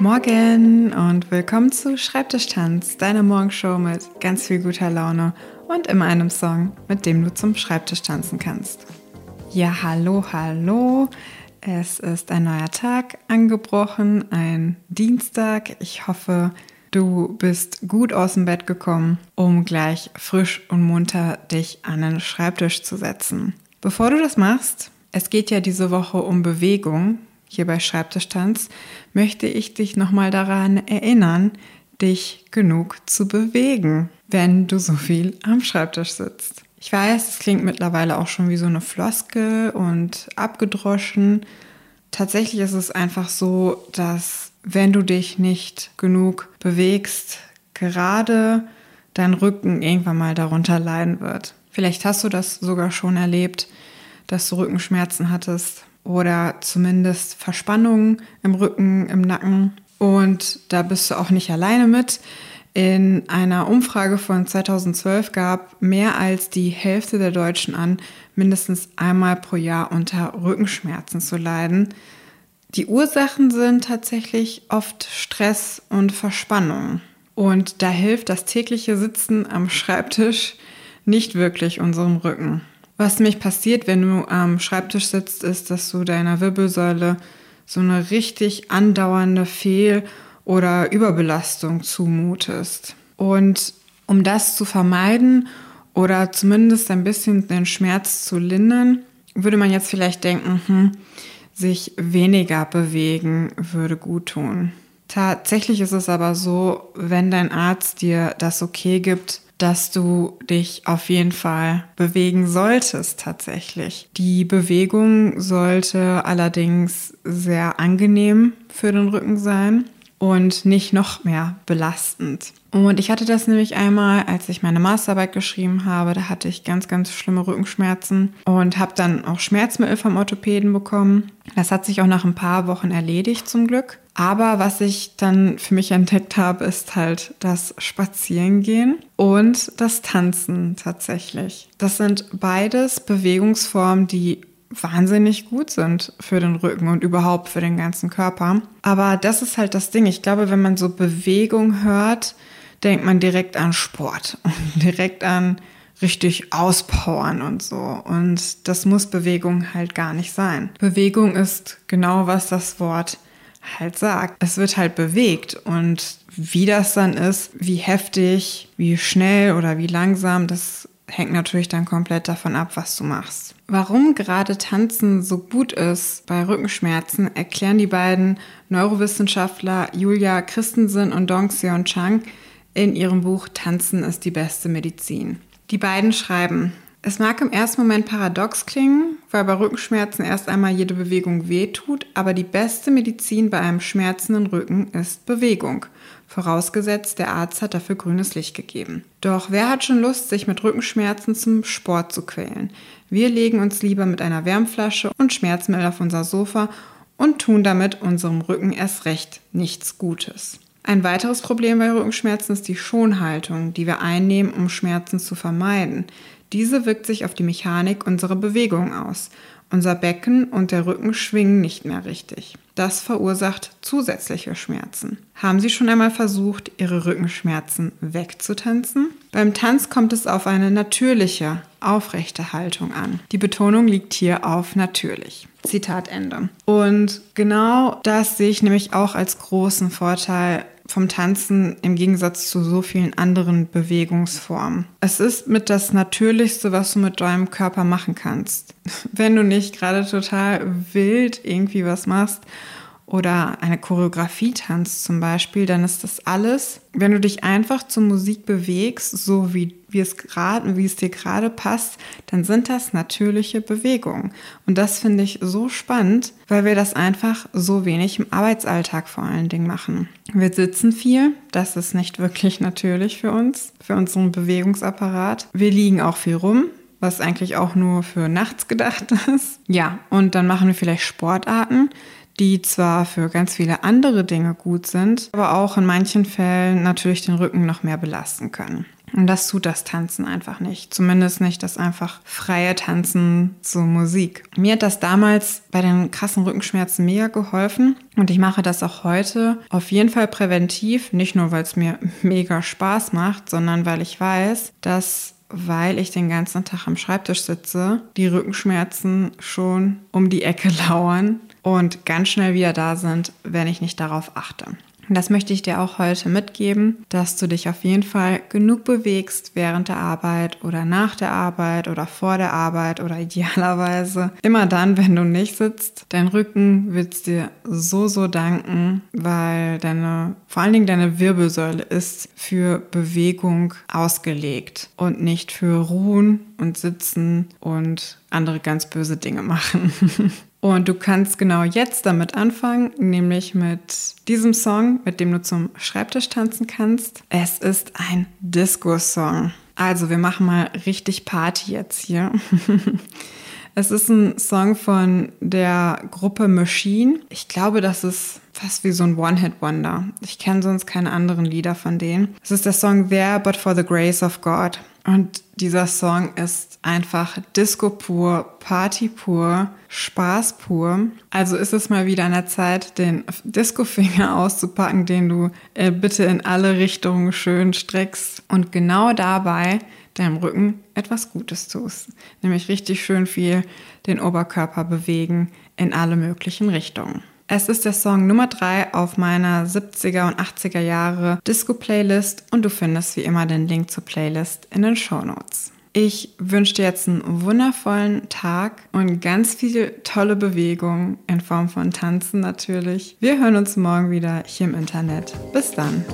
Morgen und willkommen zu Schreibtischtanz, deiner Morgenshow mit ganz viel guter Laune und immer einem Song, mit dem du zum Schreibtisch tanzen kannst. Ja, hallo, hallo. Es ist ein neuer Tag angebrochen, ein Dienstag. Ich hoffe, du bist gut aus dem Bett gekommen, um gleich frisch und munter dich an den Schreibtisch zu setzen. Bevor du das machst, es geht ja diese Woche um Bewegung hier bei Schreibtischtanz, möchte ich dich nochmal daran erinnern, dich genug zu bewegen, wenn du so viel am Schreibtisch sitzt. Ich weiß, es klingt mittlerweile auch schon wie so eine Floskel und abgedroschen. Tatsächlich ist es einfach so, dass wenn du dich nicht genug bewegst, gerade dein Rücken irgendwann mal darunter leiden wird. Vielleicht hast du das sogar schon erlebt, dass du Rückenschmerzen hattest oder zumindest Verspannungen im Rücken, im Nacken. Und da bist du auch nicht alleine mit. In einer Umfrage von 2012 gab mehr als die Hälfte der Deutschen an, mindestens einmal pro Jahr unter Rückenschmerzen zu leiden. Die Ursachen sind tatsächlich oft Stress und Verspannung. Und da hilft das tägliche Sitzen am Schreibtisch nicht wirklich unserem Rücken. Was nämlich passiert, wenn du am Schreibtisch sitzt, ist, dass du deiner Wirbelsäule so eine richtig andauernde Fehl- oder Überbelastung zumutest. Und um das zu vermeiden oder zumindest ein bisschen den Schmerz zu lindern, würde man jetzt vielleicht denken, hm, sich weniger bewegen würde gut tun. Tatsächlich ist es aber so, wenn dein Arzt dir das okay gibt, dass du dich auf jeden Fall bewegen solltest tatsächlich. Die Bewegung sollte allerdings sehr angenehm für den Rücken sein und nicht noch mehr belastend. Und ich hatte das nämlich einmal, als ich meine Masterarbeit geschrieben habe, da hatte ich ganz, ganz schlimme Rückenschmerzen und habe dann auch Schmerzmittel vom Orthopäden bekommen. Das hat sich auch nach ein paar Wochen erledigt zum Glück. Aber was ich dann für mich entdeckt habe, ist halt das Spazierengehen und das Tanzen tatsächlich. Das sind beides Bewegungsformen, die wahnsinnig gut sind für den Rücken und überhaupt für den ganzen Körper. Aber das ist halt das Ding. Ich glaube, wenn man so Bewegung hört, denkt man direkt an Sport und direkt an richtig auspowern und so. Und das muss Bewegung halt gar nicht sein. Bewegung ist genau, was das Wort halt sagt. Es wird halt bewegt und wie das dann ist, wie heftig, wie schnell oder wie langsam, das hängt natürlich dann komplett davon ab, was du machst. Warum gerade Tanzen so gut ist bei Rückenschmerzen, erklären die beiden Neurowissenschaftler Julia Christensen und Dong Seon Chang in ihrem Buch Tanzen ist die beste Medizin. Die beiden schreiben, es mag im ersten Moment paradox klingen, weil bei Rückenschmerzen erst einmal jede Bewegung wehtut, aber die beste Medizin bei einem schmerzenden Rücken ist Bewegung. Vorausgesetzt, der Arzt hat dafür grünes Licht gegeben. Doch wer hat schon Lust, sich mit Rückenschmerzen zum Sport zu quälen? Wir legen uns lieber mit einer Wärmflasche und Schmerzmittel auf unser Sofa und tun damit unserem Rücken erst recht nichts Gutes. Ein weiteres Problem bei Rückenschmerzen ist die Schonhaltung, die wir einnehmen, um Schmerzen zu vermeiden. Diese wirkt sich auf die Mechanik unserer Bewegung aus. Unser Becken und der Rücken schwingen nicht mehr richtig. Das verursacht zusätzliche Schmerzen. Haben Sie schon einmal versucht, Ihre Rückenschmerzen wegzutanzen? Beim Tanz kommt es auf eine natürliche, aufrechte Haltung an. Die Betonung liegt hier auf natürlich. Zitat Ende. Und genau das sehe ich nämlich auch als großen Vorteil vom Tanzen im Gegensatz zu so vielen anderen Bewegungsformen. Es ist mit das Natürlichste, was du mit deinem Körper machen kannst. Wenn du nicht gerade total wild irgendwie was machst oder eine Choreografie tanzt zum Beispiel, dann ist das alles, wenn du dich einfach zur Musik bewegst, so wie, wie es gerade, wie es dir gerade passt, dann sind das natürliche Bewegungen. Und das finde ich so spannend, weil wir das einfach so wenig im Arbeitsalltag vor allen Dingen machen. Wir sitzen viel, das ist nicht wirklich natürlich für uns, für unseren Bewegungsapparat. Wir liegen auch viel rum, was eigentlich auch nur für nachts gedacht ist. Ja, und dann machen wir vielleicht Sportarten die zwar für ganz viele andere Dinge gut sind, aber auch in manchen Fällen natürlich den Rücken noch mehr belasten können. Und das tut das Tanzen einfach nicht. Zumindest nicht das einfach freie Tanzen zur Musik. Mir hat das damals bei den krassen Rückenschmerzen mega geholfen. Und ich mache das auch heute auf jeden Fall präventiv. Nicht nur, weil es mir mega Spaß macht, sondern weil ich weiß, dass weil ich den ganzen Tag am Schreibtisch sitze, die Rückenschmerzen schon um die Ecke lauern und ganz schnell wieder da sind, wenn ich nicht darauf achte. Und das möchte ich dir auch heute mitgeben, dass du dich auf jeden Fall genug bewegst während der Arbeit oder nach der Arbeit oder vor der Arbeit oder idealerweise immer dann, wenn du nicht sitzt. Dein Rücken wird dir so, so danken, weil deine, vor allen Dingen deine Wirbelsäule ist für Bewegung ausgelegt und nicht für Ruhen und Sitzen und andere ganz böse Dinge machen. Und du kannst genau jetzt damit anfangen, nämlich mit diesem Song, mit dem du zum Schreibtisch tanzen kannst. Es ist ein Disco-Song. Also wir machen mal richtig Party jetzt hier. es ist ein Song von der Gruppe Machine. Ich glaube, das ist fast wie so ein One-Hit-Wonder. Ich kenne sonst keine anderen Lieder von denen. Es ist der Song There But For The Grace of God. Und dieser Song ist einfach Disco pur, Party pur, Spaß pur. Also ist es mal wieder an der Zeit, den Disco-Finger auszupacken, den du äh, bitte in alle Richtungen schön streckst und genau dabei deinem Rücken etwas Gutes tust. Nämlich richtig schön viel den Oberkörper bewegen in alle möglichen Richtungen. Es ist der Song Nummer 3 auf meiner 70er und 80er Jahre Disco-Playlist und du findest wie immer den Link zur Playlist in den Show Notes. Ich wünsche dir jetzt einen wundervollen Tag und ganz viel tolle Bewegung in Form von Tanzen natürlich. Wir hören uns morgen wieder hier im Internet. Bis dann.